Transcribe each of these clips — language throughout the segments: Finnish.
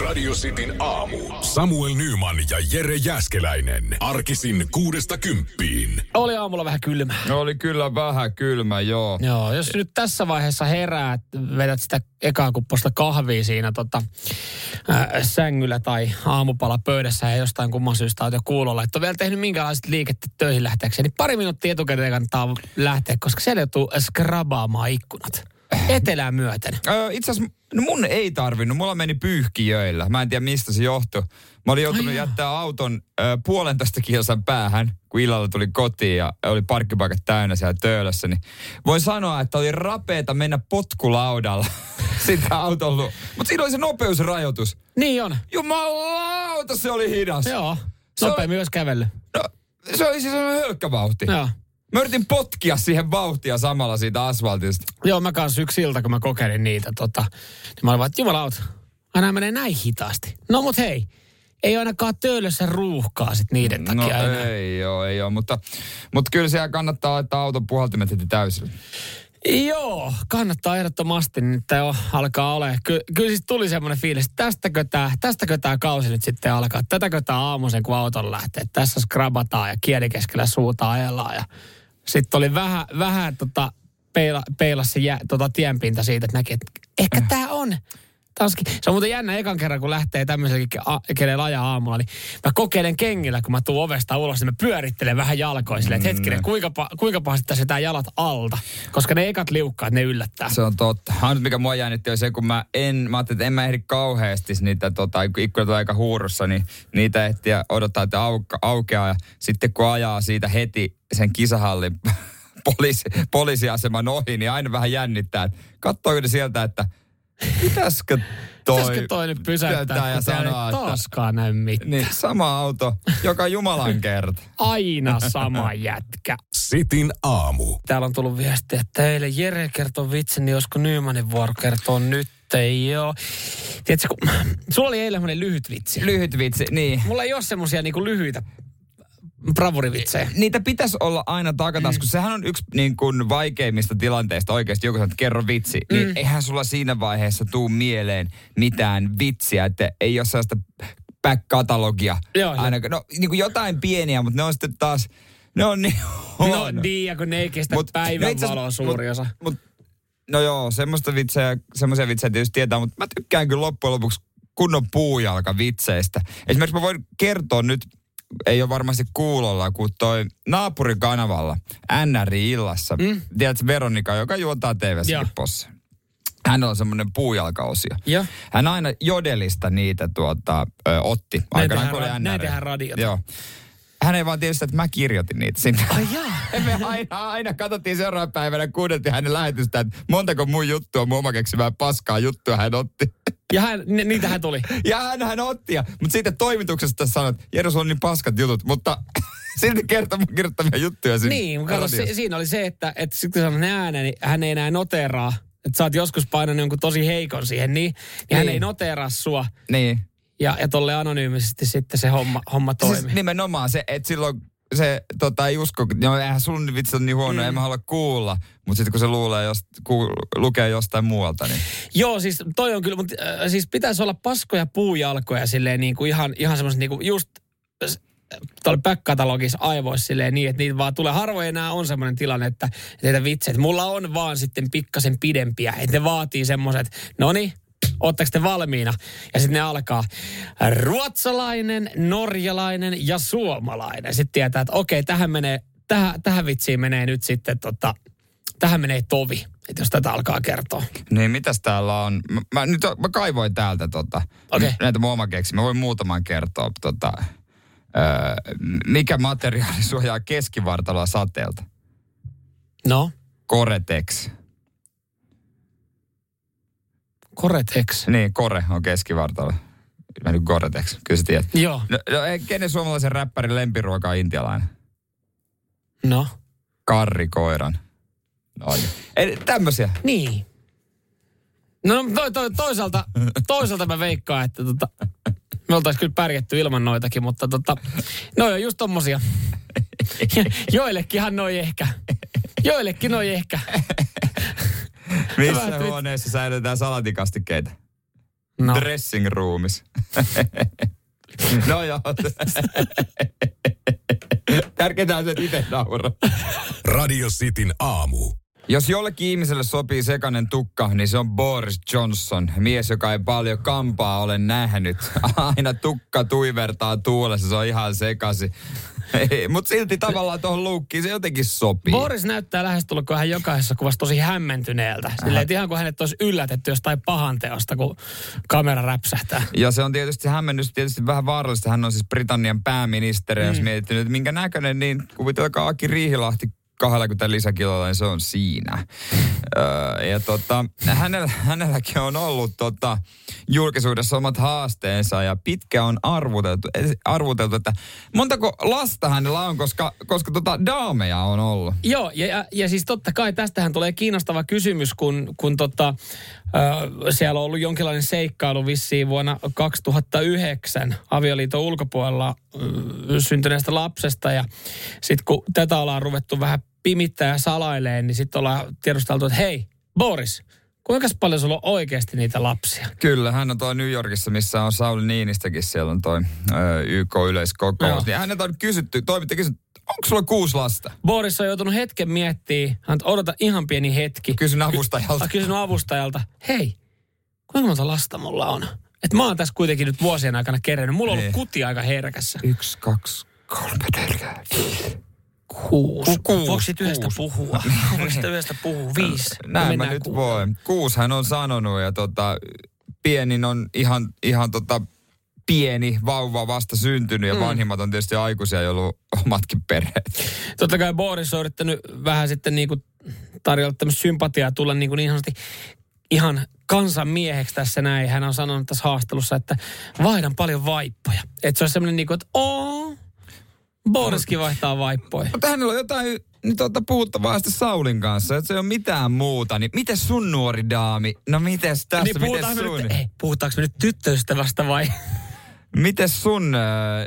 Radio Cityn aamu. Samuel Nyman ja Jere Jäskeläinen. Arkisin kuudesta kymppiin. Oli aamulla vähän kylmä. No oli kyllä vähän kylmä, joo. Joo, jos nyt tässä vaiheessa herää, että vedät sitä ekaa kupposta kahvia siinä tota, äh, sängyllä tai aamupala pöydässä ja jostain kumman syystä olet jo kuulolla, että on vielä tehnyt minkälaiset liikettä töihin lähteäkseen, niin pari minuuttia etukäteen kannattaa lähteä, koska siellä joutuu skrabaamaan ikkunat. Etelää myöten. Öö, itse asiassa no mun ei tarvinnut, mulla meni pyyhkijöillä. Mä en tiedä mistä se johtui. Mä olin joutunut Ai jättää auton ö, puolentoista kilsan päähän, kun illalla tuli kotiin ja oli parkkipaikat täynnä siellä töölössä. Niin voin sanoa, että oli rapeeta mennä potkulaudalla sitä auton lu- Mutta siinä oli se nopeusrajoitus. Niin on. Jumalauta, se oli hidas. Joo. Nopeammin myös kävellyt. No, se oli siis sellainen hölkkävauhti. Joo. Mä yritin potkia siihen vauhtia samalla siitä asfaltista. Joo, mä kanssa yksi ilta, kun mä kokeilin niitä, tota, niin mä olin vaan, että aina menee näin hitaasti. No mut hei, ei ainakaan töölössä ruuhkaa sit niiden takia No enää. ei joo, ei ole, mutta, mutta kyllä siellä kannattaa laittaa auton puhaltimet heti täysillä. Joo, kannattaa ehdottomasti, niin että jo alkaa ole. Ky- kyllä siis tuli semmoinen fiilis, että tästäkö tämä tästäkö tää kausi nyt sitten alkaa. Tätäkö tämä aamuisen, kun auton lähtee. Tässä skrabataan ja kieli keskellä suuta ajellaan. Ja sitten oli vähän, vähän tota, peila, peilassa jä, tota tienpinta siitä, että näki, että ehkä tämä on. Tanskin. Se on muuten jännä ekan kerran, kun lähtee tämmöiselläkin, ke- kenen ajaa aamulla, niin mä kokeilen kengillä, kun mä tuun ovesta ulos, niin mä pyörittelen vähän jalkoja silleen, että hetkinen, kuinka, pa- kuinka pahasti tässä tää jalat alta, koska ne ekat liukkaat, ne yllättää. Se on totta. Ainut mikä mua jännitti on se, kun mä en, mä ajattelin, että en mä ehdi kauheasti niitä, tota, kun ikkunat on aika huurussa, niin niitä ehtiä odottaa, että auke, aukeaa. Ja sitten kun ajaa siitä heti sen kisahallin poliisi, poliisiaseman ohi, niin aina vähän jännittää. että Katsoiko ne sieltä, että pitäisikö toi, Pitäisikö toi nyt pysäyttää, ja sanoa, että taaskaan näy mitään. niin, sama auto, joka Jumalan kerta. Aina sama jätkä. Sitin aamu. Täällä on tullut viesti, että teille Jere kertoo vitsin, niin olisiko Nymanin vuoro kertoo nyt? Ei joo. Tiedätkö, kun sulla oli eilen lyhyt vitsi. Lyhyt vitsi, niin. Mulla ei ole semmoisia niinku lyhyitä bravurivitsejä. Niitä pitäisi olla aina takataskussa. Mm. Sehän on yksi niin kuin vaikeimmista tilanteista oikeasti. Joku sanoo, että kerro vitsi. Mm. Niin eihän sulla siinä vaiheessa tuu mieleen mitään vitsiä, että ei ole sellaista back-katalogia. Joo, aina, no niin kuin jotain pieniä, mutta ne on sitten taas, ne on niin No niin, ja kun ne ei kestä Mut- no päivän itse asiassa- valoa suuri mut- osa. Mut, no joo, semmoista vitsejä, semmoisia vitsejä tietysti tietää, mutta mä tykkään kyllä loppujen lopuksi kunnon puujalkavitseistä. Esimerkiksi mä voin kertoa nyt, ei ole varmasti kuulolla, kun toi naapurikanavalla NRI-illassa, mm. tiedätkö Veronika, joka juontaa tv Joo. posse. Hän on semmoinen puujalkaosio. Joo. Hän aina jodelista niitä tuota, ö, otti. aikanaan, kun oli tehdään ra- näin tehdään radiota. Joo. Hän ei vaan tietysti, että mä kirjoitin niitä sinne. Ai jaa. Me aina, aina katsottiin seuraavana päivänä, kuunneltiin hänen lähetystä, että montako mun juttua, mun oma keksimää paskaa juttua hän otti. Ja hän, ni, niitähän tuli. Ja hän, hän otti, ja, mutta siitä toimituksesta sanoi, että Jero, sulla on niin paskat jutut, mutta silti kertoo mun kirjoittamia juttuja sinne. Niin, mutta kato, si, siinä oli se, että, että sitten kun ääneen, niin hän ei enää noteraa. Että sä oot joskus painanut jonkun tosi heikon siihen, niin, niin, hän Niin. ei noteraa sua. Niin. Ja, ja tolle anonyymisesti sitten se homma, homma toimii. Siis nimenomaan se, että silloin se tota, ei usko, no eihän sun vitsi on niin huono, mm. en mä halua kuulla. Mutta sitten kun se luulee, jos, ku, lukee jostain muualta, niin... Joo, siis toi on kyllä, mutta äh, siis pitäisi olla paskoja puujalkoja silleen niin kuin ihan, ihan semmoiset niin kuin just tuolla back-katalogissa aivoissa silleen niin, että niitä vaan tulee. Harvoin enää on semmoinen tilanne, että että mulla on vaan sitten pikkasen pidempiä, että ne vaatii semmoiset, no niin, ootteko te valmiina? Ja sitten ne alkaa ruotsalainen, norjalainen ja suomalainen. Sitten tietää, että okei, tähän menee, tähän, tähän vitsiin menee nyt sitten tota, tähän menee tovi, että jos tätä alkaa kertoa. Niin, mitäs täällä on? Mä, mä, nyt, mä kaivoin täältä tota, n- näitä mun oma keksi. Mä voin muutaman kertoa. Tota, öö, mikä materiaali suojaa keskivartaloa sateelta? No, Koretex. Koretex. Niin, Kore on keskivartalo. Mä nyt Koretex, kyllä sä tiedät. Joo, No, no, ei, kenen suomalaisen räppärin lempiruoka on intialainen? no. Karrikoiran. No niin. Eli tämmösiä. Niin. No to, to, toisaalta, toisaalta mä veikkaan, että tota, me oltais kyllä pärjätty ilman noitakin, mutta tota, no on just tommosia. Joillekinhan noi ehkä. Joillekin noi ehkä. Missä huoneessa säilytetään salatikastikkeita? No. dressing roomis. no joo. Tärkeintä on se, että itse nauraa. Radio Cityn aamu. Jos jollekin ihmiselle sopii sekainen tukka, niin se on Boris Johnson. Mies, joka ei paljon kampaa ole nähnyt. Aina tukka tuivertaa tuulessa, se on ihan sekasi. Mutta silti tavallaan tuohon luukkiin se jotenkin sopii. Boris näyttää lähestulkoon hän jokaisessa kuvassa tosi hämmentyneeltä. Silleen, että ihan kuin hänet olisi yllätetty jostain pahanteosta, kun kamera räpsähtää. Ja se on tietysti hämmennys, tietysti vähän vaarallista. Hän on siis Britannian pääministeri, mm. jos mietitty nyt minkä näköinen, niin kuvitelkaa Aki Riihilahti 20 lisäkilolla, niin se on siinä. Öö, ja tota, hänellä, hänelläkin on ollut tota, julkisuudessa omat haasteensa ja pitkä on arvuteltu, arvuteltu, että montako lasta hänellä on, koska, koska tota, daameja on ollut. Joo, ja, ja, ja siis totta kai tästähän tulee kiinnostava kysymys, kun, kun tota, ö, siellä on ollut jonkinlainen seikkailu vissiin vuonna 2009 avioliiton ulkopuolella ö, syntyneestä lapsesta. Ja sitten kun tätä ollaan ruvettu vähän pimittää ja salailee, niin sitten ollaan tiedusteltu, että hei, Boris, kuinka paljon sulla on oikeasti niitä lapsia? Kyllä, hän on toi New Yorkissa, missä on Sauli Niinistäkin, siellä on toi ö, YK-yleiskokous. Joo. Niin hänet on kysytty, toimitte kysytty, onko sulla kuusi lasta? Boris on joutunut hetken miettimään, hän odota ihan pieni hetki. Kysyn avustajalta. Mä kysynyt avustajalta, hei, kuinka monta lasta mulla on? Et mä oon tässä kuitenkin nyt vuosien aikana kerännyt. Mulla on ollut Niin. kuti aika herkässä. Yksi, kaksi, kolme, neljä, viisi. Kuusi. Ku- kuusi, Voiko siitä yhdestä kuusi. puhua? Voiko siitä yhdestä puhua? Viisi. Näin mä nyt kuuteen. voin. Kuusi hän on sanonut ja tota, pienin on ihan, ihan tota, pieni vauva vasta syntynyt ja mm. vanhimmat on tietysti aikuisia, joilla on omatkin perheet. Totta kai Boris on yrittänyt vähän sitten niin kuin tarjolla tämmöistä sympatiaa tulla niin, kuin niin sanotusti ihan kansanmieheksi tässä näin. Hän on sanonut tässä haastelussa, että vaihdan paljon vaippoja. Että se on semmoinen niin kuin, että oo, Boriskin vaihtaa vaippoja. Mutta hänellä on jotain niin tuota, puhuttavaa sitten Saulin kanssa, että se ei ole mitään muuta. Niin miten sun nuori daami? No mites tässä, niin miten sun? nyt, ei, puhutaanko me nyt tyttöystävästä vai? Mites sun äh,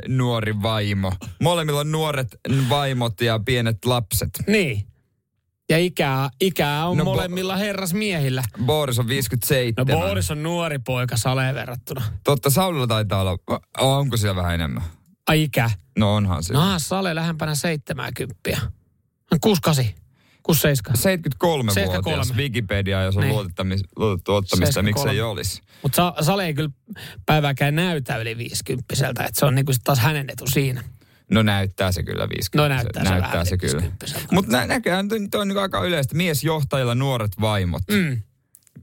nuori vaimo? Molemmilla on nuoret vaimot ja pienet lapset. niin. Ja ikää, ikää on No no, bo- molemmilla herrasmiehillä. Boris on No 57. Boris on nuori poika Saleen verrattuna. Totta, Saulilla taitaa olla, onko siellä vähän enemmän? Ai ikä. No onhan se. No Sale lähempänä 70. 68. 67. 73 vuotias 73. Wikipedia, jos on Niin. luotettu ottamista, miksei 73. olisi. Mutta Sa- Sale ei kyllä päivääkään näytä yli 50 että se on niinku sit taas hänen etu siinä. No näyttää se kyllä 50. No näyttää se näyttää vähän se kyllä. 50. Mutta nä- näköjään toi, on niinku aika yleistä. Miesjohtajilla nuoret vaimot. Mm.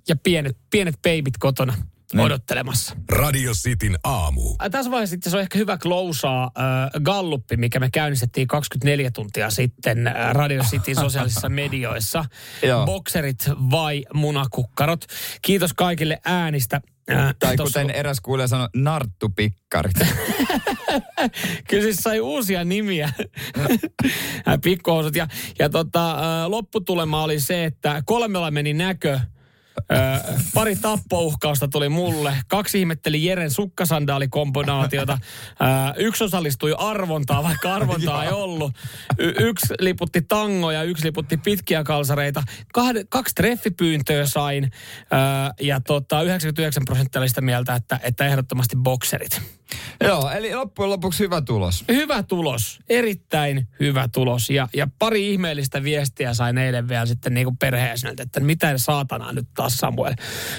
Ja pienet, pienet peibit kotona Niin. odottelemassa. Radio Cityn aamu. Tässä vaiheessa itse on ehkä hyvä klousaa äh, Galluppi, mikä me käynnistettiin 24 tuntia sitten äh, Radio Cityn sosiaalisissa medioissa. Bokserit vai munakukkarot. Kiitos kaikille äänistä. Äh, Tai tossa- kuten eräs kuulija sanoi, narttupikkarit. Kyllä siis sai uusia nimiä. Pikkuhousut. Ja, ja tota, äh, lopputulema oli se, että kolmella meni näkö. Pari tappouhkausta tuli mulle. Kaksi ihmetteli Jeren sukkasandaalikombinaatiota. Ö, yksi osallistui arvontaan, vaikka arvontaa ei ollut. Y- yksi liputti tangoja, yksi liputti pitkiä kalsareita. Kahde, kaksi treffipyyntöä sain. Ja tota, 99 prosenttia oli sitä mieltä, että, että ehdottomasti bokserit. Joo, eli loppujen lopuksi hyvä tulos. Hyvä tulos, erittäin hyvä tulos. Ja, ja pari ihmeellistä viestiä sain eilen vielä sitten niin kuin perheenjäseneltä, että mitä saatanaa nyt taas Samuel,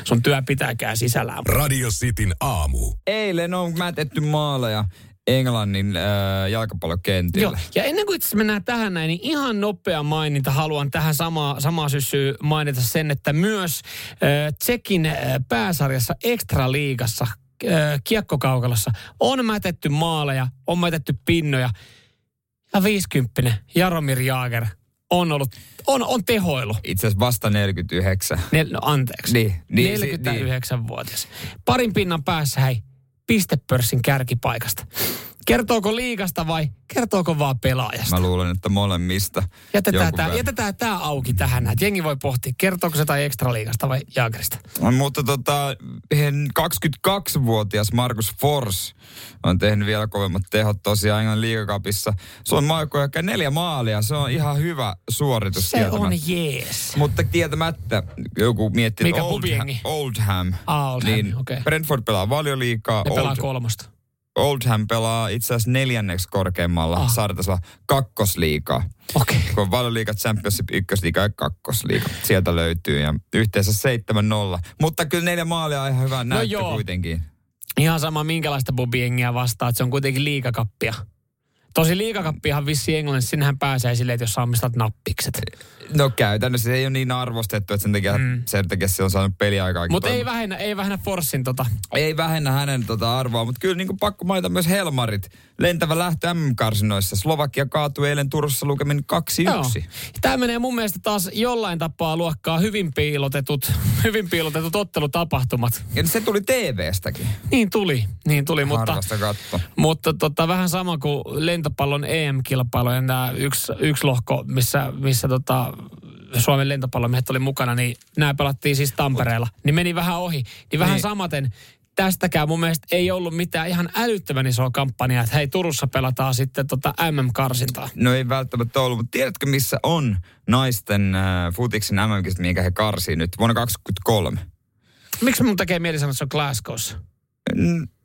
sun työ pitääkään sisällään. Radio Cityn aamu. Eilen on mätetty maaleja Englannin äh, jalkapallokentillä. Joo, ja ennen kuin itse mennään tähän näin, niin ihan nopea maininta haluan tähän samaa, samaa syssyä mainita sen, että myös äh, Tsekin äh, pääsarjassa Extra-liigassa, äh, kiekkokaukalossa, on mätetty maaleja, on mätetty pinnoja. Ja 50 Jaromir Jaager on ollut, on, on tehoilu. Itse asiassa vasta 49. Nel, no anteeksi. Niin, niin, si- 49-vuotias. Parin pinnan päässä hei, pistepörssin kärkipaikasta. Kertooko liikasta vai kertooko vaan pelaajasta? Mä luulen, että molemmista. Jätetään tämä, jätetään tämä auki tähän. Että jengi voi pohtia, kertooko se tai ekstra liigasta vai jaakerista. Mutta tota, 22-vuotias Markus Fors on tehnyt vielä kovemmat tehot tosiaan Englannin liigakapissa. Se on ehkä neljä maalia. Se on ihan hyvä suoritus. Se on jees. Mutta tietämättä joku miettii, Mikä Oldham, pubiengi? Oldham, Ah, Oldham, niin okei. Brentford pelaa valioliikaa. Ne pelaa Old, kolmosta. Oldham pelaa itse asiassa neljänneksi korkeimmalla Ah. sarjatasolla kakkosliigaa. Okei. Kun on valioliiga, Championship, ykkösliiga ja kakkosliiga. Sieltä löytyy ja yhteensä 7-0. Mutta kyllä neljä maalia on ihan hyvä näyttö joo. kuitenkin. Ihan sama minkälaista bubiengia vastaa, että se on kuitenkin liikakappia. Tosi liikakappiahan vissi Englannissa, sinnehän pääsee silleen, että jos sä omistat nappikset. No käytännössä se ei ole niin arvostettu, että sen takia, mm. sen takia se on saanut peliaikaa. Mutta ei vähennä, ei vähennä Forssin tota. ei vähennä hänen tota arvoa, mutta kyllä niin pakko mainita myös Helmarit. Lentävä lähtö MM-karsinoissa. Slovakia kaatui eilen Turussa lukemin 2-1. Tämä menee mun mielestä taas jollain tapaa luokkaa hyvin piilotetut, hyvin piilotetut ottelutapahtumat. Ja se tuli TV-stäkin. Niin tuli, niin tuli, mutta, Harvasta katto. mutta tota, vähän sama kuin lentopallon EM-kilpailujen tämä yksi, yksi lohko, missä, missä tota, Suomen lentopallomiehet oli mukana, niin nämä pelattiin siis Tampereella. Niin meni vähän ohi. Niin vähän Niin. samaten tästäkään mun mielestä ei ollut mitään ihan älyttömän isoa kampanjaa, että hei Turussa pelataan sitten tota MM-karsintaa. No ei välttämättä ollut, mutta tiedätkö missä on naisten äh, futiksen MM-kisat, minkä he karsii nyt vuonna 2023? Miksi mun tekee mieli sanoa, että se on Glasgowssa?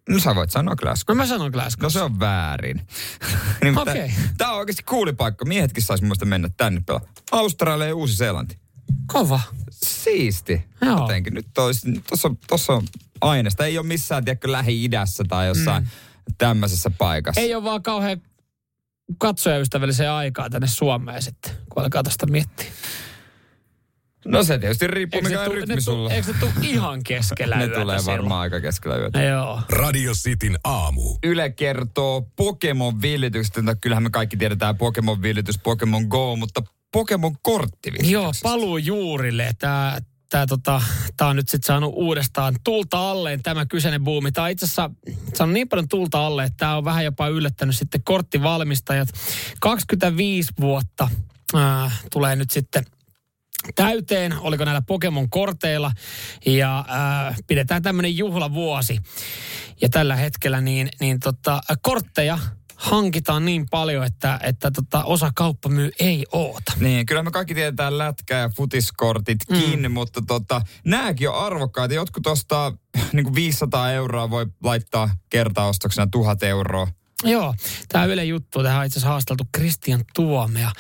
No sä voit sanoa Glasgow. No mä sanon Glasgow. No se on väärin. Okei. Tämä on oikeasti kuulipaikka. Miehetkin sais mielestä mennä tänne pelaa. Australia ja Uusi-Seelanti. Kova. Siisti. Joo. Jotenkin. Nyt tuossa tossa on aineesta. Ei ole missään, tiedätkö, Lähi-idässä tai jossain mm. tämmöisessä paikassa. Ei ole vaan kauhean katsojaystävälliseen aikaa tänne Suomeen sitten, kun alkaa tästä miettiä. No se tietysti riippuu, Eikö mikä ne, on tu, rytmi sulla. eikö ne tuu ihan keskellä Ne tulee silloin? varmaan aika keskellä yötä. Joo. Radio Cityn aamu. Yle kertoo Pokemon-villityksestä. No, Kyllähän me kaikki tiedetään Pokemon-villitys, Pokemon Go, mutta Pokemon korttivillitys. Joo, paluu juurille. Tämä tää, tota, tää on nyt sitten saanut uudestaan tulta alleen tämä kyseinen buumi. Tämä on itse asiassa saanut niin paljon tulta alle, että tämä on vähän jopa yllättänyt sitten korttivalmistajat. 25 vuotta äh, tulee nyt sitten täyteen, oliko näillä Pokemon-korteilla, ja äh, pidetään tämmöinen juhlavuosi. Ja tällä hetkellä niin, niin tota, kortteja hankitaan niin paljon, että, että tota, osa kauppamyy ei oota. Niin, kyllä me kaikki tiedetään lätkä- ja futiskortitkin, mm. mutta tota, nääkin on arvokkaita. Jotkut ostaa niin kuin 500 euroa, voi laittaa kertaostoksena 1000 euroa. Joo, tämä Yle juttu, tähän on itse asiassa haasteltu Christian Tuomea.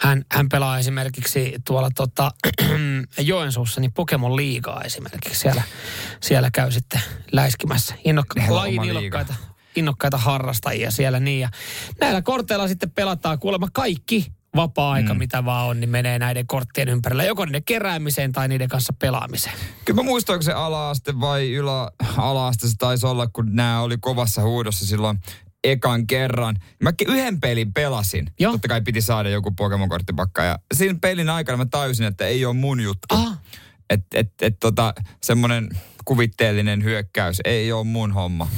Hän, hän pelaa esimerkiksi tuolla tota, Joensuussa niin Pokemon liigaa esimerkiksi. Siellä, siellä käy sitten läiskimässä innokka- lajin innokkaita, innokkaita harrastajia siellä niin. Ja näillä korteilla sitten pelataan kuulemma kaikki vapaa-aika, mm. mitä vaan on, niin menee näiden korttien ympärillä. Joko niiden keräämiseen tai niiden kanssa pelaamiseen. Kyllä mä muistan, onko se ala-aste vai ylä-ala-aste se taisi olla, kun nämä oli kovassa huudossa silloin ekan kerran. Mä yhden pelin pelasin. Joo. Totta kai piti saada joku Pokemon-korttipakka. Ja siinä pelin aikana mä tajusin, että ei ole mun juttu. Ah, Että et, et, tota, semmoinen kuvitteellinen hyökkäys ei ole mun homma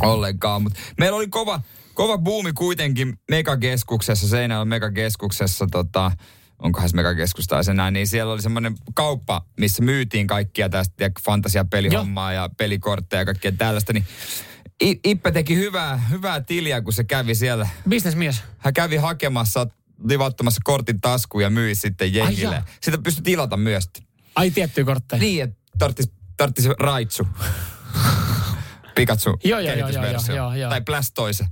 ollenkaan. Mut meillä oli kova, kova buumi kuitenkin megakeskuksessa, Seinäjoen megakeskuksessa, tota, onkohan se megakeskus tai se näin, niin siellä oli semmoinen kauppa, missä myytiin kaikkia tästä tiedätkö, fantasiapelihommaa ja pelikortteja ja kaikkea tällaista, niin I- Ippe teki hyvää, hyvää tiliä, kun se kävi siellä. bisnesmies. Hän kävi hakemassa livattomassa kortin taskuun ja myi sitten jengille. Sitä pystyi tilata myös. Ai tiettyjä kortteja. Niin, että tarttis, tarttis Raitsu. Pikachu Joo, joo, joo, joo, joo, joo. Tai Blastoise.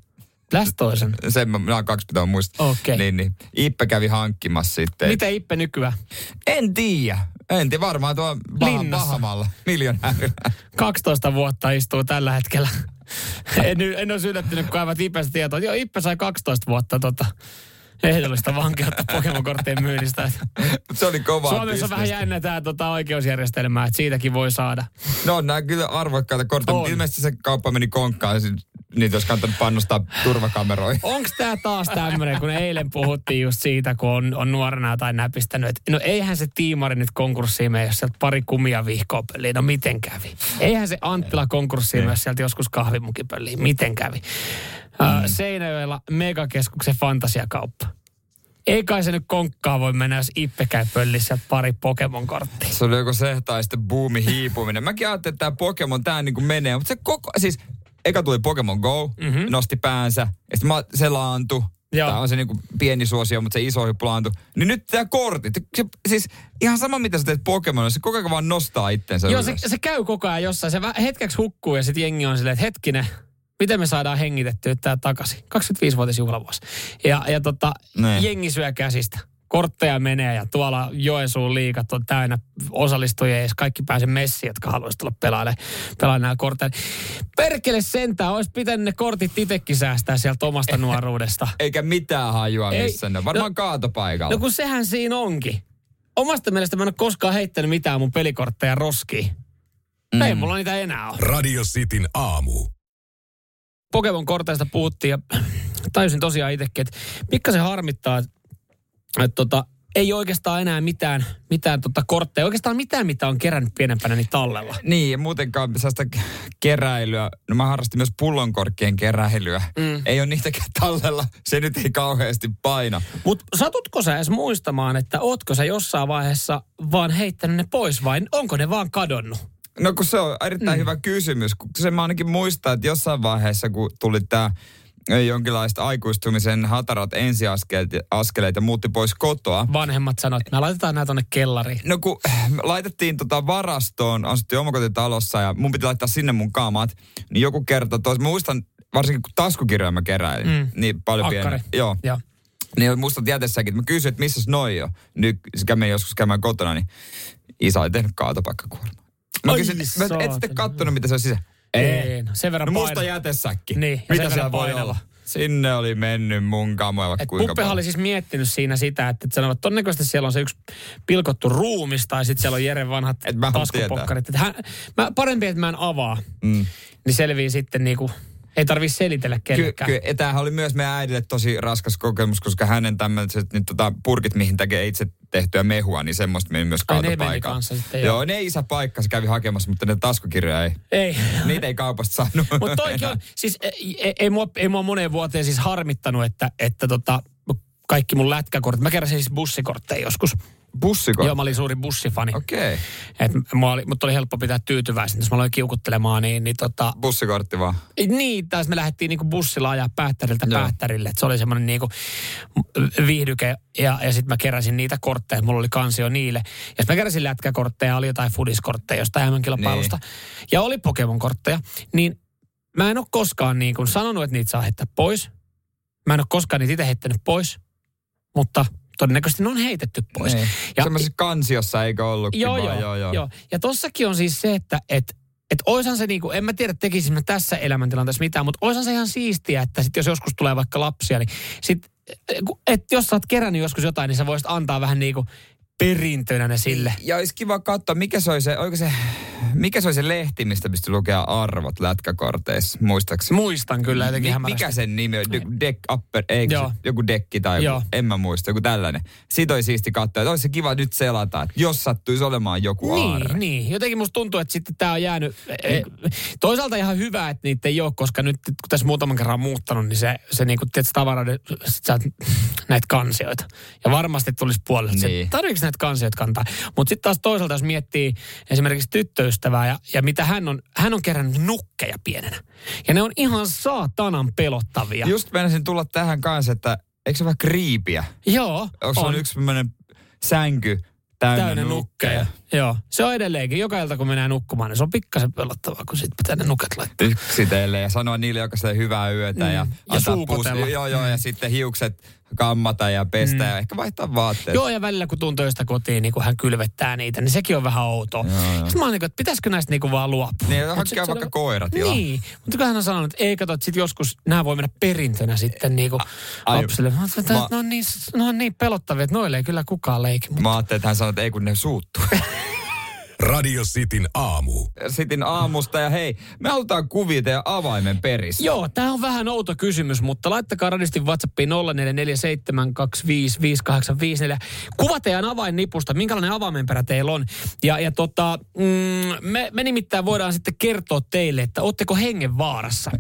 Blastoisen. Sen mä, nämä kaksi pitää muistaa. Okei. Niin, niin. Ippe kävi hankkimassa sitten. Miten Ippe nykyään? En tiedä. En tiedä, varmaan tuo. Bahamalla. Miljonäärillä. 12 vuotta istuu tällä hetkellä. En, en olisi yllättynyt, kun aivan Ipestä tietoa. Joo, Ippe sai 12 vuotta tota, ehdollista vankeutta Pokemon-korttien myynnistä. Se oli kova Suomessa on vähän jännä tämä tota, oikeusjärjestelmää, että siitäkin voi saada. No, nämä kyllä arvokkaita kortteja, ilmeisesti se kauppa meni konkkaan. niitä olisi kannattanut pannostaa turvakameroihin. Onko tämä taas tämmöinen, kun eilen puhuttiin just siitä, kun on, on nuorena tai näpistänyt, että no eihän se tiimari nyt konkurssiin mene, jos sieltä pari kumia vihkoa pölliin. No miten kävi? Eihän se Anttila konkurssiin mene, jos sieltä joskus kahvimukin pölliin. Miten kävi? Mm. Seinäjoella megakeskuksen fantasiakauppa. Ei kai se nyt konkkaa voi mennä, jos Ippe käy pöllissä pari Pokemon-korttia. Se oli joko se tai sitten buumi hiipuminen. Mäkin ajattelin, että tämä Pokemon, tämä niin kuin menee, mutta se koko, siis eka tuli Pokemon Go, mm-hmm. nosti päänsä, ja sitten mä, se laantui. Tämä on se niin kuin pieni suosio, mutta se iso hyppy laantui. Niin nyt tämä kortit, se, siis ihan sama mitä sä teet Pokemon, se koko ajan vaan nostaa itsensä Joo, se, se, käy koko ajan jossain. Se hetkeksi hukkuu ja sitten jengi on silleen, että hetkinen, miten me saadaan hengitettyä tämä takaisin. 25-vuotis juhlavuosi. Ja, ja tota, ne. jengi syö käsistä. Kortteja menee ja tuolla Joensuun liikat on täynnä osallistujia ja kaikki pääse messiin, jotka haluaisivat tulla pelaamaan, pelaamaan nämä kortteja. Perkele sentään, olisi pitänyt ne kortit itsekin säästää sieltä omasta nuoruudesta. Eikä mitään hajua missä ne. Varmaan no, kaatopaikalla. No kun sehän siinä onkin. Omasta mielestä mä en ole koskaan heittänyt mitään mun pelikortteja roskiin. Mm. Ei mulla niitä enää ole. Radio Cityn aamu. Pokemon-korteista puhuttiin ja tajusin tosiaan itsekin, että pikkasen harmittaa, että, että tota, ei oikeastaan enää mitään, mitään tota kortteja, oikeastaan mitään, mitä on kerännyt pienempänä, niin tallella. Niin, ja muutenkaan sellaista keräilyä, no mä harrastin myös pullonkorkkien keräilyä. Mm. Ei ole niitäkään tallella, se nyt ei kauheasti paina. Mutta satutko sä edes muistamaan, että ootko sä jossain vaiheessa vaan heittänyt ne pois vai onko ne vaan kadonnut? No kun se on erittäin mm. hyvä kysymys, kun se mä ainakin muistan, että jossain vaiheessa, kun tuli tämä jonkinlaista aikuistumisen hatarat ensiaskeleet ja muutti pois kotoa. Vanhemmat sanoivat, että me laitetaan nämä tonne kellariin. No kun me laitettiin tota varastoon, asuttiin omakotitalossa ja mun piti laittaa sinne mun kaamat, niin joku kerta tois, mä muistan varsinkin kun taskukirjoja mä keräilin, mm. niin paljon pieni. Joo. Ja. Niin muistat jätessäkin, että mä kysyin, että missä noi on. Nyt se kävi joskus käymään kotona, niin isä oli tehnyt kaatopaikkakuorma. Mä kysyin, mä et sitten kattonut, mitä se on sisä. Ei. No, sen verran no musta jätesäkki. Niin, mitä se voi olla? Sinne oli mennyt mun kamoilla Et kuinka paljon. oli siis miettinyt siinä sitä, että, että sanovat, että todennäköisesti siellä on se yksi pilkottu ruumis tai sitten siellä on Jeren vanhat taskupokkarit. Että hän, mä, parempi, että mä en avaa. Mm. Niin selvii sitten niinku ei tarvitse selitellä kenellekään. Kyllä, ky- tämähän oli myös meidän äidille tosi raskas kokemus, koska hänen tämmöiset niin tota, purkit, mihin tekee itse tehtyä mehua, niin semmoista meni myös kaatopaikalla. Ne sitten, joo. joo. ne isä paikka, se kävi hakemassa, mutta ne taskukirjoja ei. Ei. Niitä ei kaupasta saanut. mutta toikin on, siis ei, ei, ei, mua, ei mua moneen vuoteen siis harmittanut, että, että tota, kaikki mun lätkäkortit. Mä keräsin siis bussikortteja joskus. Bussikortti? Joo, mä olin suuri bussifani. Okei. Okay. Oli, mutta oli helppo pitää tyytyväisenä. Jos mä aloin kiukuttelemaan, niin, niin tota... Bussikortti vaan? Niin, taas me lähdettiin niinku bussilla ajaa päättäriltä Joo. päättärille. Et se oli semmoinen niinku viihdyke ja, ja sitten mä keräsin niitä kortteja. Mulla oli kansio niille. Ja mä keräsin lätkäkortteja, oli jotain fudiskortteja jostain mm kilpailusta. Niin. Ja oli Pokemon-kortteja. Niin mä en ole koskaan niin kuin sanonut, että niitä saa heittää pois. Mä en ole koskaan niitä itse heittänyt pois. Mutta todennäköisesti ne on heitetty pois. Niin. Ja, Semmoisessa kansiossa eikö ollut? Joo, joo, joo, joo. joo. Ja tossakin on siis se, että et, et oishan se niinku, en mä tiedä tekisimme tässä elämäntilanteessa mitään, mutta oishan se ihan siistiä, että sit jos joskus tulee vaikka lapsia, niin sit, et jos sä oot kerännyt joskus jotain, niin sä voisit antaa vähän niinku perintönä ne sille. Ja olisi kiva katsoa, mikä se oli se, se, mikä se, oli se lehti, mistä pystyi lukea arvot lätkäkorteissa, muistaakseni? Muistan kyllä jotenkin Mi- Mikä sen nimi on? Deck upper, eikö se, joku dekki tai joku, en mä muista, joku tällainen. Siitä oli siisti katsoa, että olisi se kiva nyt selata, että jos sattuisi olemaan joku niin, aarre. Niin, jotenkin musta tuntuu, että sitten tämä on jäänyt, e, toisaalta ihan hyvä, että niitä ei ole, koska nyt kun tässä muutaman kerran muuttanut, niin se, se niinku, tiedätkö, tavaroiden, näitä kansioita. Ja varmasti tulisi puolelle, niin. se, näitä kansioita kantaa. Mutta sitten taas toisaalta, jos miettii esimerkiksi tyttöystävää ja, ja mitä hän on, hän on kerännyt nukkeja pienenä. Ja ne on ihan saatanan pelottavia. Just menisin tulla tähän kanssa, että eikö se vähän kriipiä? Joo, Onko on. yksi sellainen sänky, täynnä, täynnä nukkeja. nukkeja. Joo, se on edelleenkin. Joka ilta kun menee nukkumaan, niin se on pikkasen pelottavaa, kun sitten pitää ne nuket laittaa. Yksitellen ja sanoa niille, joka hyvää yötä mm. ja, ja suukotella. Joo, joo, mm. ja sitten hiukset kammata ja pestä mm. ja ehkä vaihtaa vaatteet. Joo, ja välillä kun tuun töistä kotiin, niin kun hän kylvettää niitä, niin sekin on vähän outoa. Sitten mä oon niin että pitäisikö näistä niin kuin vaan luopua. Niin, hankkia vaikka on... koirat Niin, mutta kun hän on sanonut, että ei kato, että sit joskus nämä voi mennä perintönä sitten niin kuin lapsille. Mä että mä... ne, on niin, ne on niin pelottavia, että noille ei kyllä kukaan leiki. Mutta... Mä ajattelin, että hän sanoi, että ei kun ne suuttuu. Radio Cityn aamu. Sitin aamusta ja hei, me halutaan kuvia teidän avaimen peristä. Joo, tämä on vähän outo kysymys, mutta laittakaa radistin WhatsAppiin 0447255854. Kuva teidän avainnipusta, minkälainen avaimenperä teillä on. Ja, ja tota, mm, me, me nimittäin voidaan sitten kertoa teille, että ootteko hengen vaarassa.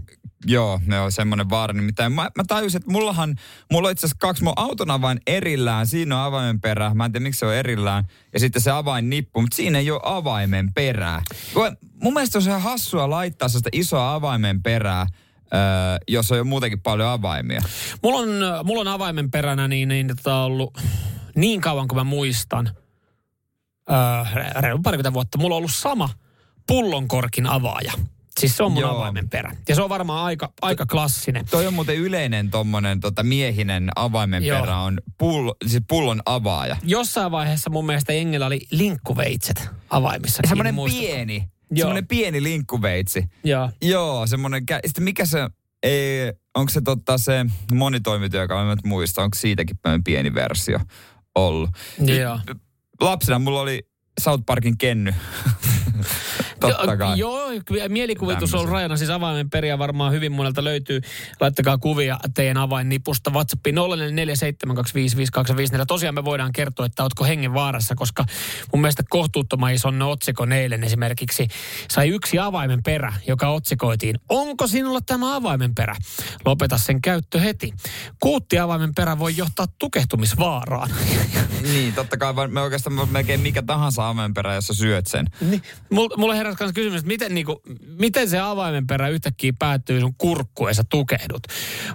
Joo, ne on semmoinen vaara. Nimittäin mä, mä tajusin, että mullahan, mulla on itse asiassa kaksi mun auton avain erillään. Siinä on avaimen perä. Mä en tiedä, miksi se on erillään. Ja sitten se avainnippu, mutta siinä ei ole avaimen perää. Mun mielestä on ihan hassua laittaa sitä isoa avaimen perää, öö, jos on jo muutenkin paljon avaimia. Mulla on, mulla on avaimen peränä niin, niin tota ollut niin kauan kuin mä muistan, öö, reilu parikymmentä vuotta, mulla on ollut sama pullonkorkin avaaja. Siis se on mun Joo. avaimen perä. Ja se on varmaan aika, aika klassinen. Toi on muuten yleinen tommonen tota, miehinen avaimen Joo. perä on pull, siis pullon avaaja. Jossain vaiheessa mun mielestä jengillä oli linkkuveitset avaimissa. Semmoinen pieni, Joo. semmoinen pieni linkkuveitsi. Joo. Joo, semmoinen, kä- sitten mikä se, ei, onko se totta se monitoimityö, joka mä en muista, onko siitäkin pieni versio ollut. Joo. Lapsena mulla oli South Parkin kenny. Totta kai. Joo, mielikuvitus on Tämmösen. rajana. Siis avaimen periä varmaan hyvin monelta löytyy. Laittakaa kuvia teidän avainnipusta WhatsAppiin 0447255854. Tosiaan me voidaan kertoa, että ootko hengen vaarassa, koska mun mielestä kohtuuttoman ison otsikon eilen esimerkiksi sai yksi avaimen perä, joka otsikoitiin. Onko sinulla tämä avaimen perä? Lopeta sen käyttö heti. Kuutti avaimen perä voi johtaa tukehtumisvaaraan. Niin, totta kai me oikeastaan melkein mikä tahansa avaimenperä, jos sä syöt sen. Niin, mulla, mulla heräsi myös kysymys, että miten, niinku, miten se avaimen perä yhtäkkiä päättyy sun kurkkuun ja sä tukehdut.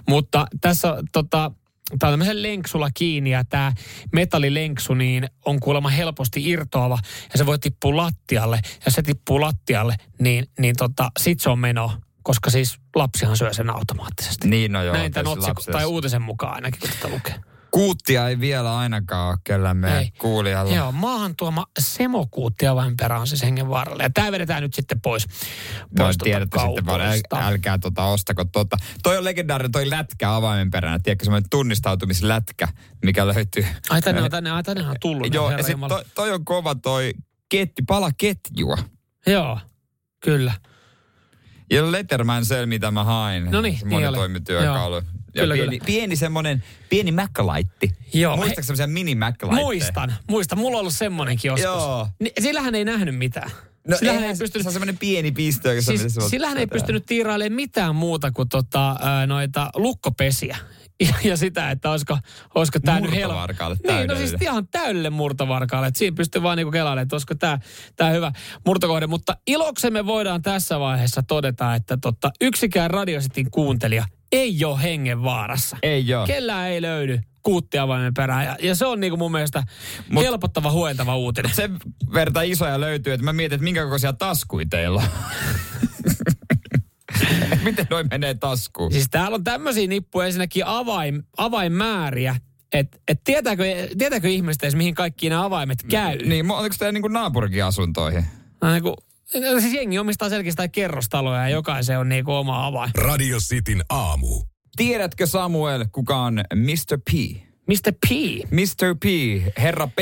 Mutta tässä tota, Tämä on tämmöisen lenksulla kiinni ja tämä metallilenksu niin on kuulemma helposti irtoava ja se voi tippua lattialle. Ja se tippuu lattialle, niin, niin tota, sit se on meno, koska siis lapsihan syö sen automaattisesti. Niin, no joo. Näin tämän lapsi- tai uutisen mukaan ainakin, kun tätä lukee. Kuuttia ei vielä ainakaan ole kyllä meidän Ei. kuulijalla. Joo, maahan tuoma semokuutti avainperä on siis hengenvaaralle. Ja tämä vedetään nyt sitten pois. No, pois tota tiedätte sitten vaan, äl, älkää tota ostako tota. Toi on legendaarinen toi lätkä avaimen peränä. Tiedätkö semmoinen tunnistautumislätkä, mikä löytyy. Ai tänne on, tänne, ai tänne on tullut. Joo, ja sit toi, toi, on kova toi ketti, pala ketjua. Joo, kyllä. Ja Letterman se, mitä mä hain. No niin, niin oli. monitoimityökalu. Joo. Kyllä, pieni, kyllä. pieni semmonen, pieni Mac-laitti. Joo, Muistatko he- semmoisia mini Muistan, muistan. Mulla on ollut semmonenkin joskus. Joo. Ni, sillähän ei nähnyt mitään. No sillähän eihän, ei pystynyt, se on semmoinen pieni pistö. siis, se sillähän ei pystynyt tiirailemaan mitään muuta kuin tota, noita lukkopesiä. Ja, ja sitä, että olisiko, olisiko tämä nyt helppo. Niin, no siis ihan täydelle murtovarkaalle. Että siinä pystyy vaan niinku kelailemaan, että olisiko tämä tää hyvä murtokohde. Mutta iloksemme voidaan tässä vaiheessa todeta, että tota, yksikään Radiositin kuuntelija ei ole hengen vaarassa. Ei joo. Kellään ei löydy kuuttiavaimen perään. Ja, ja se on niinku mun mielestä Mut- helpottava, huentava uutinen. Sen verta isoja löytyy, että mä mietin, että minkä kokoisia taskuja teillä on. Miten noin menee taskuun? Siis täällä on tämmöisiä nippuja ensinnäkin avain, avainmääriä. Että et tietääkö, tietääkö ihmiset edes, mihin kaikki nämä avaimet käy? Niin, oliko teillä niinku naapurikin asuntoihin? No, niin kuin, siis jengi omistaa selkeästi kerrostaloja ja jokaisen on niinku oma avain. Radio Cityn aamu. Tiedätkö Samuel, kuka on Mr. P? Mr. P. Mr. P, herra P.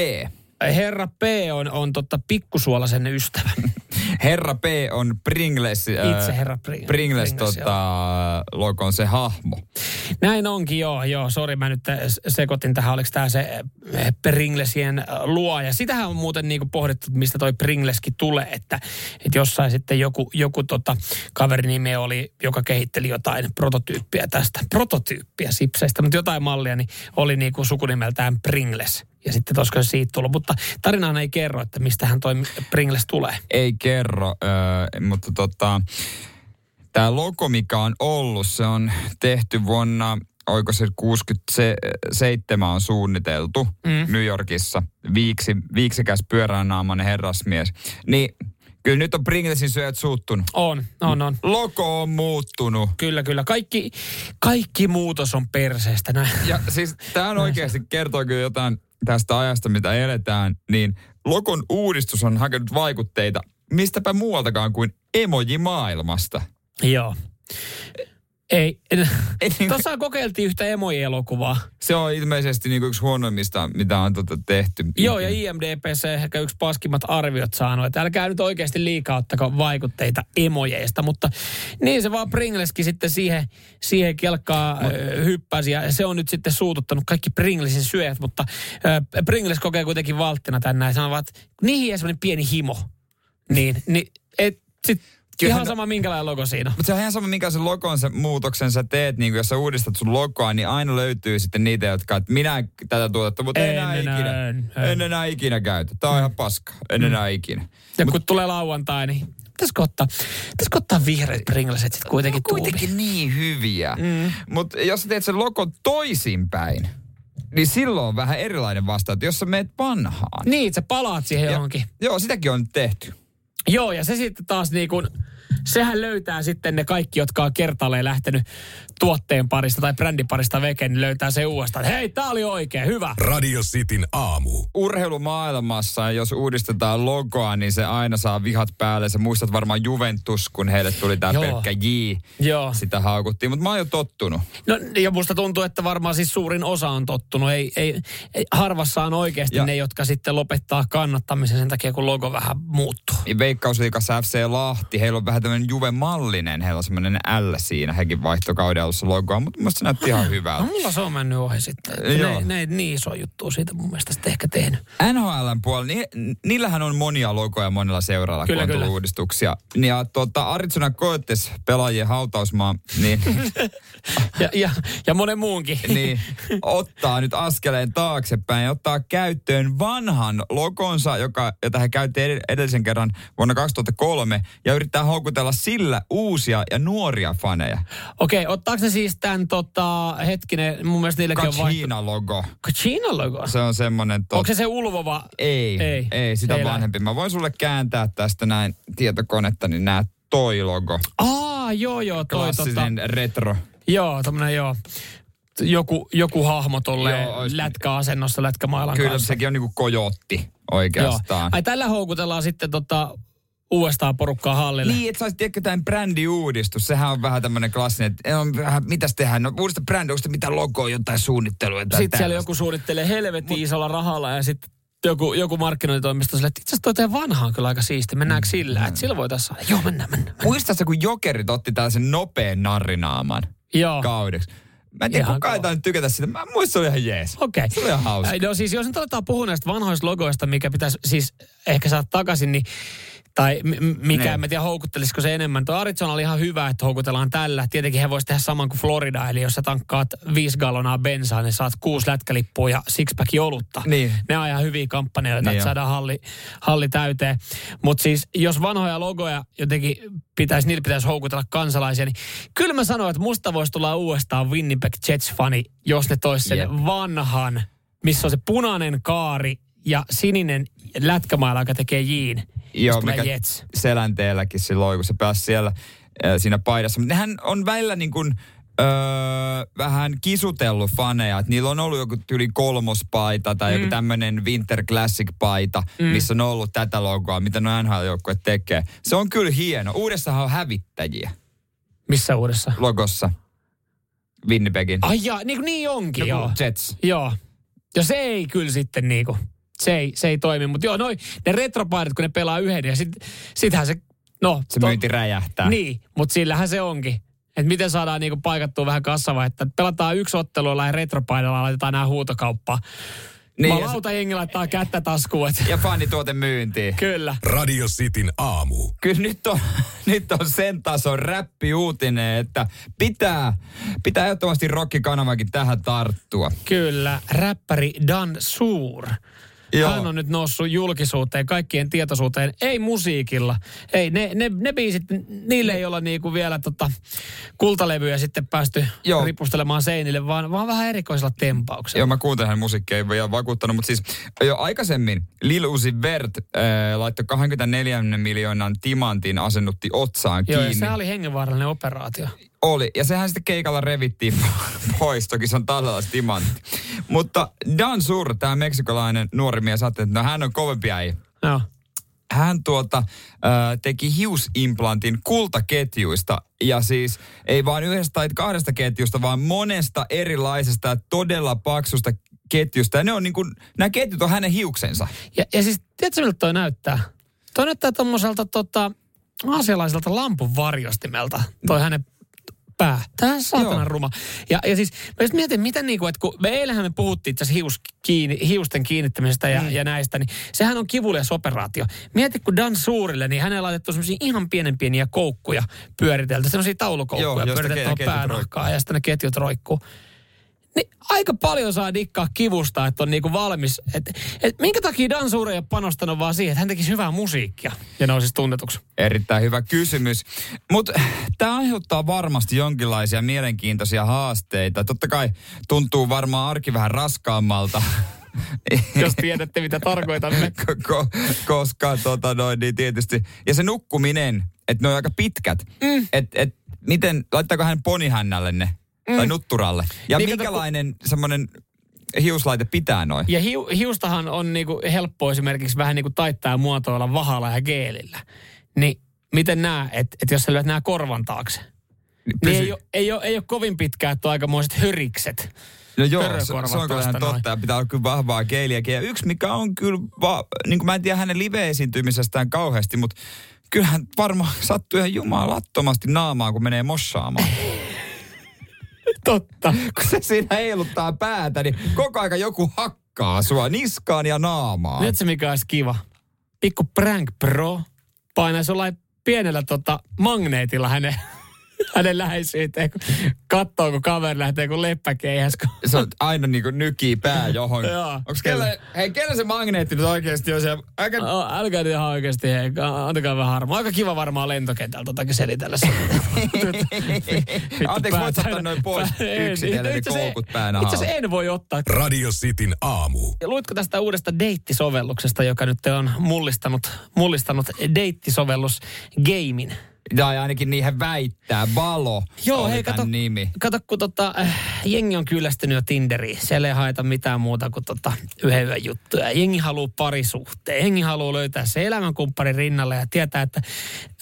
Herra P on, on totta pikkusuolaisen ystävä. Herra P on Pringles, äh, Itse herra Pring- Pringles, Pringles, tota, logon se hahmo. Näin onkin, joo, joo. Sori, mä nyt sekoitin tähän, oliko tämä se äh, Pringlesien luoja. Sitähän on muuten niinku pohdittu, mistä toi Pringleskin tulee, että, että jossain sitten joku, joku tota, kaverin nimi oli, joka kehitteli jotain prototyyppiä tästä. Prototyyppiä sipseistä, mutta jotain mallia, niin oli niinku sukunimeltään Pringles. Ja sitten olisiko se siitä tullut, mutta tarinahan ei kerro, että mistä hän toi Pringles tulee. Ei kerro, mutta tota, tämä logo, mikä on ollut, se on tehty vuonna, oiko se 67 on suunniteltu mm. New Yorkissa. Viiksi, viiksikäs pyöräännaamainen herrasmies. Niin kyllä nyt on Pringlesin syöt suuttunut. On, on, on. Logo on muuttunut. Kyllä, kyllä. Kaikki, kaikki muutos on perseestä. Näin. Ja siis tämä on oikeasti kertoo kyllä jotain tästä ajasta, mitä eletään, niin logon uudistus on hakenut vaikutteita mistäpä muualtakaan kuin emoji-maailmasta. Joo. Ei. Niin- Tuossa kokeiltiin yhtä emoji-elokuvaa. Se on ilmeisesti niinku yksi huonoimmista, mitä on tota tehty. Joo, ja IMDPC ehkä yksi paskimmat arviot saanut. Että älkää nyt oikeasti liikaa ottako vaikutteita emojeista, mutta niin se vaan Pringleskin sitten siihen, siihen kelkkaa hyppäsi. Ja se on nyt sitten suututtanut kaikki Pringlesin syöjät, mutta äh, Pringles kokee kuitenkin valttina tänään ja sanovat, että niihin semmoinen pieni himo. Niin, niin et, sit, Kyllähän ihan sama minkälainen logo siinä. Mutta se on ihan sama, minkä sen logon sen muutoksen sä teet, niin jos sä uudistat sun logoa, niin aina löytyy sitten niitä, jotka, että minä en tätä tuotetta, mutta en, En enää enää, ikinä. en, En, en. enää ikinä käytä. Tää on ihan paska. En enää ikinä. Ja kun tulee lauantai, niin pitäisikö ottaa, pitäisikö ottaa vihreät Pringleset sitten kuitenkin No, kuitenkin niin hyviä. Mm. Mutta jos sä teet sen logon toisinpäin, niin silloin on vähän erilainen vastaus, jos sä meet vanhaan. Niin, sä palaat siihen Ja- johonkin. Joo, sitäkin on tehty. Joo, ja se sitten taas niin kuin, sehän löytää sitten ne kaikki, jotka on kertaalleen lähtenyt tuotteen parista tai brändin parista vekeen, niin löytää se uudestaan. Hei, tää oli oikein, hyvä. Radio Cityn aamu. Urheilumaailmassa, jos uudistetaan logoa, niin se aina saa vihat päälle. Sä muistat varmaan Juventus, kun heille tuli tää Joo. pelkkä J. Joo. Sitä haukuttiin, mutta mä oon jo tottunut. No ja musta tuntuu, että varmaan siis suurin osa on tottunut. Ei, ei, ei harvassa on oikeasti Ja- ne, jotka sitten lopettaa kannattamisen sen takia, kun logo vähän muuttuu. Niin Veikkausliikassa FC Lahti, heillä on vähän tämmöinen Juve-mallinen, heillä on semmoinen L siinä, hekin vaihtokauden alussa logoa, mutta mun se näytti ihan No hyvältä. mulla se on mennyt ohi sitten. Joo. Ne, ne ei niin iso juttu siitä mun mielestä sitten ehkä tehnyt. NHLn puolella, ni, niillähän on monia logoja monella seuralla, Kyllä, kun on tullut kyllä. uudistuksia. Ja tuota, Arizona Coyotes pelaajien hautausmaa, niin, Ja, ja, ja monen muunkin. niin ottaa nyt askeleen taaksepäin ja ottaa käyttöön vanhan logonsa, joka, jota he käytti ed- edellisen kerran vuonna 2003, ja yrittää houkutella sillä uusia ja nuoria faneja. Okei, ottaako ne siis tämän tota, hetkinen, mun mielestä niilläkin on vaihtu... Kachina-logo. Kachina logo? Se on semmoinen... Tot... Onko se se ulvova? Ei, Ei, ei, sitä ei vanhempi. Mä voin sulle kääntää tästä näin tietokonetta, niin nää toi logo. Aa, joo joo, toi tota, Klassinen retro. joo, tommonen joo. Joku, joku hahmo tolle Joo, ois- lätkäasennossa lätkämailan Kyllä kanssa. sekin on niinku kojotti Joo. oikeastaan. Ai tällä houkutellaan sitten tota, uudestaan porukkaa hallille. Niin, että saisi tiedätkö tämän brändiuudistus. Sehän on vähän tämmöinen klassinen, että on vähän, mitäs tehdään? No uudesta brändi, onko mitään logoa, jotain suunnittelua? Tai Sitten siellä tällaista? joku suunnittelee helvetin isolla rahalla ja sitten joku, joku markkinointitoimisto sille, että itse asiassa toi vanha on kyllä aika siisti. Mennäänkö sillä? Että sillä voitaisiin saada. Joo, mennään, mennään. mennään. Muistatko, kun jokerit otti tällaisen nopean narrinaaman Joo. kaudeksi? Mä en tiedä, Ihan kuka ei tykätä sitä. Mä muistan, se oli ihan jees. Okei. Se oli ihan hauska. No siis jos nyt aletaan puhua näistä vanhoista logoista, mikä pitäisi siis ehkä saada takaisin, niin tai mikä, Niin. en tiedä houkuttelisiko se enemmän. Tuo Arizona oli ihan hyvä, että houkutellaan tällä. Tietenkin he voisi tehdä saman kuin Florida, eli jos sä tankkaat viisi gallonaa bensaa, niin saat kuusi lätkälippua ja sixpacki olutta. Niin. Ne on ihan hyviä kampanjoita, Niin että saadaan halli, halli täyteen. Mutta siis jos vanhoja logoja jotenkin pitäisi, niillä pitäisi houkutella kansalaisia, niin kyllä mä sanoin, että musta voisi tulla uudestaan Winnipeg Jets-fani, jos ne tois sen Jep. vanhan, missä on se punainen kaari ja sininen lätkämaila, joka tekee jiin. Joo, mikä Jets. selänteelläkin silloin, kun se pääsi siellä siinä paidassa. Mutta nehän on välillä niin kuin, öö, vähän kisutellut faneja. Et niillä on ollut joku yli kolmospaita tai mm. joku tämmöinen Winter Classic-paita, mm. missä on ollut tätä logoa, mitä no NHL-joukkue tekee. Se on kyllä hieno. Uudessahan on hävittäjiä Missä uudessa? logossa. Winnipegin. Ai ja, niin, kuin niin onkin, Joku joo. Jets. Joo. Ja se ei kyllä sitten niinku, se ei, se ei toimi. Mutta joo, noi, ne retropaidat, kun ne pelaa yhden ja sit, sittenhän se, no. Se myynti räjähtää. Niin, mutta sillähän se onkin. Että miten saadaan niinku paikattua vähän kassavaa, että pelataan yksi ottelu ja retropaidalla laitetaan nämä huutokauppaan. Niin, se- Malauta jengi laittaa kättä taskuun. Et, Ja fanituote myyntiin. kyllä. Radio Cityn aamu. Kyllä nyt on, nyt on sen tason räppiuutinen, että pitää, pitää ehdottomasti rokkikanavakin tähän tarttua. Kyllä, räppäri Dan Suur. Joo. Hän on nyt noussut julkisuuteen, kaikkien tietoisuuteen, ei musiikilla. Ei, ne, ne, ne biisit, niille ei olla niinku vielä tota, kultalevyjä sitten päästy Joo. ripustelemaan seinille, vaan, vaan vähän erikoisella tempauksella. Joo, mä kuuntelin hänen musiikkia, ei vielä vakuuttanut, mutta siis jo aikaisemmin Lil Uzi Vert äh, laittoi 24 miljoonan timantin asennutti otsaan Joo, kiinni. ja se oli hengenvaarallinen operaatio. Oli. Ja sehän sitten keikalla revittiin pois. Toki se on todella timantti. Mutta Dan Sur, tämä meksikolainen nuori mies, ajatteli, että no hän on kovempi äijä. Joo. hän tuota, äh, teki hiusimplantin kultaketjuista. Ja siis ei vain yhdestä tai kahdesta ketjusta, vaan monesta erilaisesta ja todella paksusta ketjusta. Ja ne on niin kuin, nämä ketjut on hänen hiuksensa. Ja, ja siis, tiedätkö miltä toi näyttää? Toi näyttää tommoselta tota, aasialaiselta lampun varjostimelta, toi hänen pää. Tämä on saatana Joo. ruma. Ja, ja siis mä just mietin, miten niinku, että kun me eilähän me puhuttiin itse hius kiinni, hiusten kiinnittämisestä ja, mm. ja näistä, niin sehän on kivulias operaatio. Mieti, kun Dan Suurille, niin hänelle laitettu semmoisia ihan pienen pieniä koukkuja pyöritelty, semmoisia taulukoukkuja Joo, pyöritelty ja sitten ne ketjut roikkuu. Niin aika paljon saa dikkaa kivusta, että on niinku valmis. Et, et minkä takia Dan Suure ei ole panostanut vaan siihen, että hän tekisi hyvää musiikkia ja nousisi tunnetuksi? Erittäin hyvä kysymys. Mutta tämä aiheuttaa varmasti jonkinlaisia mielenkiintoisia haasteita. Totta kai tuntuu varmaan arki vähän raskaammalta. Jos tiedätte, mitä tarkoitamme. Ko- koska tota noin, niin tietysti. Ja se nukkuminen, että ne on aika pitkät. Mm. Että et, miten, laittaako hän ponihännälle ne? Mm. Tai nutturalle? Ja Niin, niin, kato, minkälainen semmoinen hiuslaite pitää noin? Ja hiu, hiustahan on niinku helppo esimerkiksi vähän niinku taittaa ja muotoilla vahalla ja geelillä. Niin miten nämä, että et jos sä lyöt nämä korvan taakse, niin Pysy- ei ole, ei, ole, ei ole kovin pitkää, että on aikamoiset hörikset. No joo, se, se on kyllä totta ja pitää olla kyllä vahvaa keiliäkin. Ja yksi, mikä on kyllä, va, niin kuin mä en tiedä hänen live-esiintymisestään kauheasti, mutta kyllähän varmaan sattuu ihan jumalattomasti naamaan, kun menee mossaamaan. Totta. kun se siinä heiluttaa päätä, niin koko aika joku hakkaa sua niskaan ja naamaan. Nyt se mikä olisi kiva. Pikku prank pro painaisi jollain pienellä tota magneetilla hänen, hänen läheisyyteen, kun katsoo, kun kaveri lähtee kuin leppäkeihäs. kun- Se on aina niinku nykii pää johon. Joo, Onks kelle, hei, kelle se magneetti nyt oikeasti on siellä? Aika, Oh, älkää nyt ihan oikeasti, hei, antakaa vähän harmaa. Aika kiva varmaan lentokentältä totakin selitellä se. Anteeksi, voit ottaa noin pois yksitellen ne koukut päänä Itse asiassa en voi ottaa. Radio Cityn aamu. Luitko tästä uudesta deittisovelluksesta, joka nyt on mullistanut, mullistanut deittisovellus Gamein? Tai ainakin niihin väittää. Valo Joo, hei, kato, nimi. kato kun tota, äh, jengi on kyllästynyt jo Tinderiin. Siellä ei haeta mitään muuta kuin tota, yhden yön juttuja. Jengi haluaa parisuhteen. Jengi haluaa löytää se elämänkumppari rinnalle ja tietää, että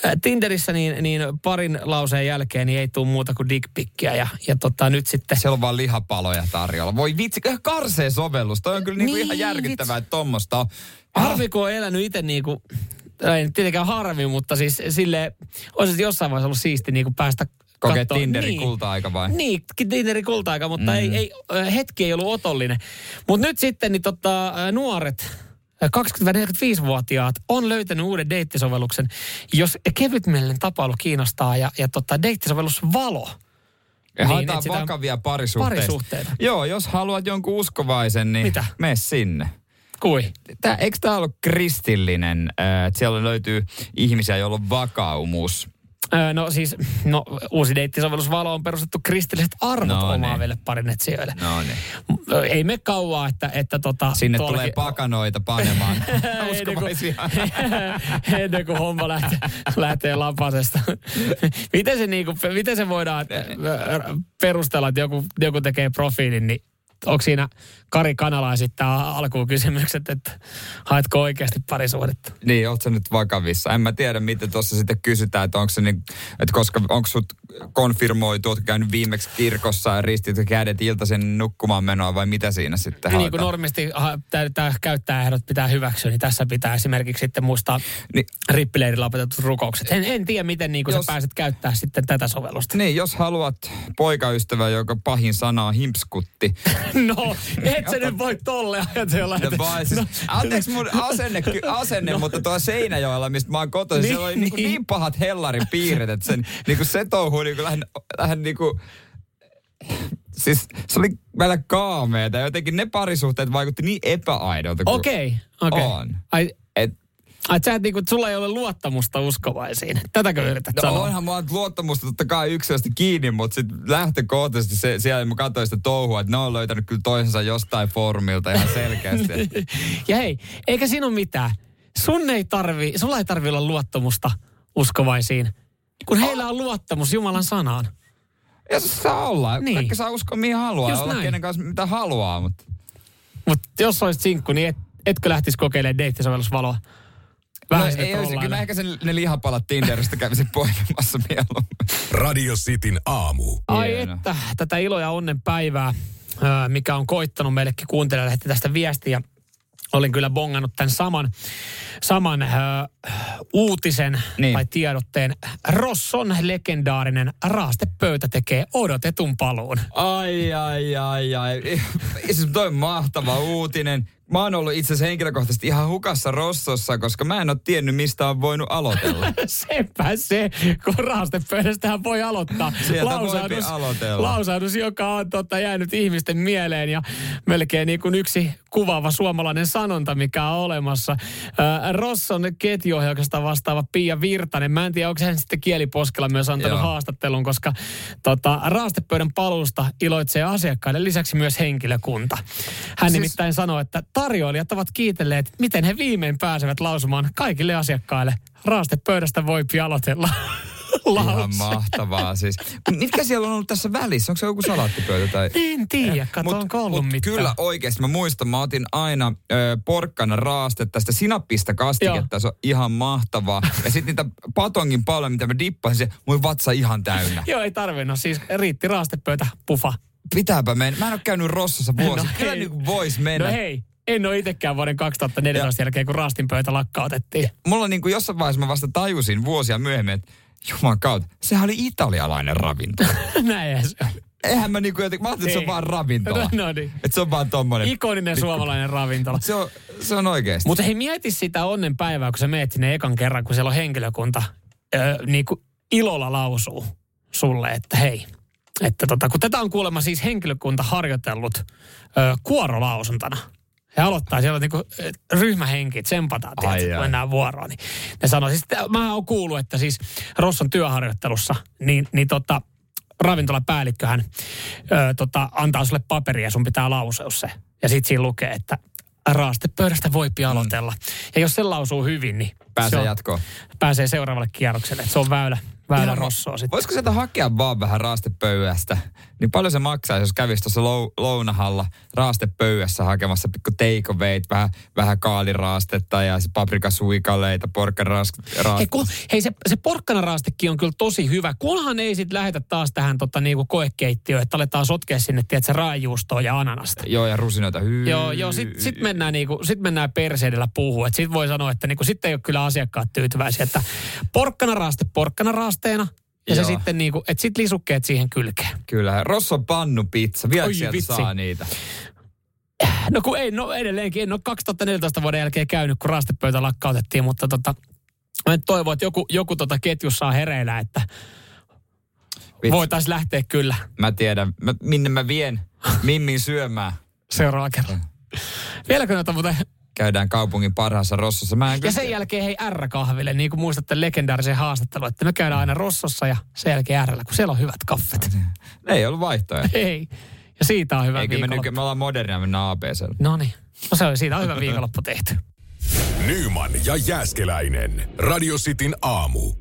äh, Tinderissä niin, niin parin lauseen jälkeen niin ei tule muuta kuin dickpikkiä. Ja, ja tota, nyt sitten... Siellä on vaan lihapaloja tarjolla. Voi vitsi, karsee sovellus. Toi on kyllä niinku Niin, ihan järkyttävää, että tommosta on. Harvi, kun on elänyt itse niinku, ei nyt tietenkään harvi, mutta siis sille olisi jossain vaiheessa ollut siisti niinku päästä Kokee kattoo- Tinderin kulta-aika vai? Niin, Tinderin kulta-aika, mutta mm. ei, ei, hetki ei ollut otollinen. Mutta nyt sitten niin tota, nuoret, ö, 20-45-vuotiaat on löytänyt uuden deittisovelluksen, jos kevytmielinen tapailu kiinnostaa ja, ja tota, deittisovellus Valo. Ja Niin, haetaan vakavia parisuhteita. parisuhteita. Joo, jos haluat jonkun uskovaisen, niin Mitä? mene sinne. Kui? Tää, eikö tämä ollut kristillinen, äh, että siellä löytyy ihmisiä, joilla on vakaumus? No siis, no uusi deittisovellus Valo on perustettu kristilliset arvot No niin. omaaville parin etsijöille. No niin. Ei me kauaa, että, että tota... Sinne tuollakin- tulee pakanoita panemaan uskovaisia. ennen kuin homma lähtee, lähtee lapasesta. miten, se niinku, miten se voidaan perustella, että joku, joku tekee profiilin, niin onko siinä Kari Kanala esittää alkuun kysymykset, että haetko oikeasti parisuhdetta? Niin, sä nyt vakavissa? En mä tiedä, miten tuossa sitten kysytään, että onko se niin, että koska onko sut konfirmoitu, ootko käynyt viimeksi kirkossa ja ristit kädet iltaisen nukkumaan menoa vai mitä siinä sitten Niin kuin haetaan? normisti tämä käyttäjäehdot pitää hyväksyä, niin tässä pitää esimerkiksi sitten muistaa Niin. rippileirillä opetetut rukoukset. En, en tiedä, miten niin kuin Jos- sä pääset käyttää sitten tätä sovellusta. Niin, jos haluat poikaystävä, joka pahin sana on himpskutti. No, et sä nyt voi tolle ajatella. No, että- vai, siis, anteeksi mun asenne, asenne mutta tuo Seinäjoella, mistä mä oon kotoisin, Niin, siellä oli niin, niin. niin pahat hellarin piirret, että sen, niin kuin se touhuu niin kuin lähden, lähden niin kuin, siis se oli välillä kaameeta. Jotenkin ne parisuhteet vaikutti niin epäaidolta. kuin Okei, okei. On. Ai, Et, ai sä et niinku, sulla ei ole luottamusta uskovaisiin. Tätäkö yrität no sanoa? onhan mulla luottamusta totta kai yksilöstä kiinni, mutta sitten lähtökohtaisesti se, siellä mä katsoin sitä touhua, että ne on löytänyt kyllä toisensa jostain foorumilta ihan selkeästi. Ja hei, eikä siinä ole mitään. Sun ei tarvi, sulla ei tarvi olla luottamusta uskovaisiin, kun heillä on luottamus Jumalan sanaan. Ja se saa olla. Niin. Kaikki saa uskoa mihin haluaa. Just olla näin. kenen kanssa mitä haluaa, mutta... Mutta jos olisit sinkku, niin et, etkö lähtisi kokeilemaan deittisovellusvaloa? Vähän no, ei olisi, kyllä ehkä sen, ne lihapalat Tinderistä kävisin poimimassa mieluummin. Radio Cityn aamu. Ai Hieno. että, tätä ilo ja onnen päivää, ää, mikä on koittanut meillekin kuuntelijalle, lähetti tästä viestiä. Olin kyllä bongannut tämän saman, saman uutisen niin. Tai tiedotteen. Rosson legendaarinen raastepöytä tekee odotetun paluun. Ai, ai, ai, ai. Siis toi on mahtava uutinen. Mä oon ollut itse asiassa henkilökohtaisesti ihan hukassa Rossossa, koska mä en ole tiennyt, mistä on voinut aloitella. Sepä se, kun raastepöydästähän voi aloittaa. Sieltä voipi aloitella. lausahdus, joka on tota, jäänyt ihmisten mieleen ja melkein niin kuin yksi kuvaava suomalainen sanonta, mikä on olemassa. Rosson ketjuohjauksesta vastaava Pia Virtanen. Mä en tiedä, onko hän sitten kieliposkella myös antanut Joo. haastattelun, koska tota, raastepöydän paluusta iloitsee asiakkaille lisäksi myös henkilökunta. Hän siis... nimittäin sanoi, että tarjoilijat ovat kiitelleet, miten he viimein pääsevät lausumaan kaikille asiakkaille. Raastepöydästä voi aloitella. Ihan lause. mahtavaa siis. Mitkä siellä on ollut tässä välissä? Onko se joku salaattipöytä tai... En tiedä, kato, Mut- onko ollut mut mitään. Kyllä oikeasti. Mä muistan, mä otin aina ö, porkkana raastetta, sitä sinappista kastiketta, se on ihan mahtavaa. Ja sitten niitä patongin paljon, mitä mä dippasin, se mun vatsa ihan täynnä. Joo, ei tarvinnut. Siis riitti raastepöytä, pufa. Pitääpä mennä. Mä en ole käynyt Rossassa vuosi. No Kyllä niin kuin vois mennä. No hei, en ole itsekään vuoden 2014 jälkeen, kun raastin pöytä lakkautettiin. Mulla niin kuin jossain vaiheessa mä vasta tajusin vuosia myöhemmin, että Juman kautta, sehän oli italialainen ravinto. Näin se on. Eihän mä niinku jotenkin, mä ajattelin, että se on vaan ravintola. No, no niin. Että se on vaan tommonen. Ikoninen suomalainen ravintola. Se on, se on oikeesti. Mutta hei, mieti sitä onnen päivää, kun sä meet sinne ekan kerran, kun siellä on henkilökunta, öö, niin kuin ilolla lausuu sulle, että hei, että tota, kun tätä on kuulemma siis henkilökunta harjoitellut öö, kuorolausuntana. He aloittaa siellä niinku ö, ryhmähenki, tsempataan, tiedätkö, kun mennään vuoroon. Niin ne sanoo, siis, että mä oon kuullut, että siis Rosson työharjoittelussa, niin, niin tota, ravintolapäällikköhän ö, tota, antaa sulle paperia ja sun pitää lauseus se. Ja sitten siinä lukee, että raastepöydästä voi aloitella. Ja jos se lausuu hyvin, niin Pääsee se on, jatkoon. pääsee seuraavalle kierrokselle. Et se on väylä, väylä rossoa sitten. Voisiko sieltä hakea vaan vähän raastepöydästä? Niin paljon se maksaa, jos kävisi tuossa lou, lounahalla raastepöydässä hakemassa pikku takeawayt, vähän, vähän kaaliraastetta ja paprikasuikaleita, porkkaraastetta. Hei, kun, hei se, se porkkanaraastekin on kyllä tosi hyvä, kunhan ei sitten lähetä taas tähän tota, niinku koekeittiöön, että aletaan sotkea sinne, tiedätkö, raajuustoa ja ananasta. Joo, ja rusinoita. Hyy. Joo, joo sit, sit, mennään, niinku, sit mennään perseidellä puhua. Et sit voi sanoa, että niinku, sitten ei ole kyllä asiakkaat tyytyväisiä. Että porkkanaraaste porkkanaraasteena ja se Joo. sitten niinku, että sit lisukkeet siihen kylkeen. Kyllä, pannupizza. Vieläkö Oi, sieltä vitsi. saa niitä? No kun ei, no edelleenkin, en ole 2014 vuoden jälkeen käynyt, kun raastepöytä lakkautettiin, mutta tota, mä toivon, että joku, joku tota ketjussa on hereillä, että voitaisiin lähteä kyllä Mä tiedän, mä, minne mä vien Mimmin syömään. seuraava kerran. Vieläkö noita muuten? Käydään kaupungin parhaassa Rossossa. Mä en Ja sen jälkeen hei R-kahville, niin kuin muistatte legendaarisen haastattelun, että me käydään aina Rossossa ja sen jälkeen Rllä, kun siellä on hyvät kaffet. Ei ollut vaihtoehto. Ei. Ja siitä on hyvä Eikö me, viikonloppu. nyky, me ollaan modernia, mennään ABClle. No niin. No se on, siitä on hyvä viikonloppu tehty. Nyman ja Jääskeläinen. Radio Cityn aamu.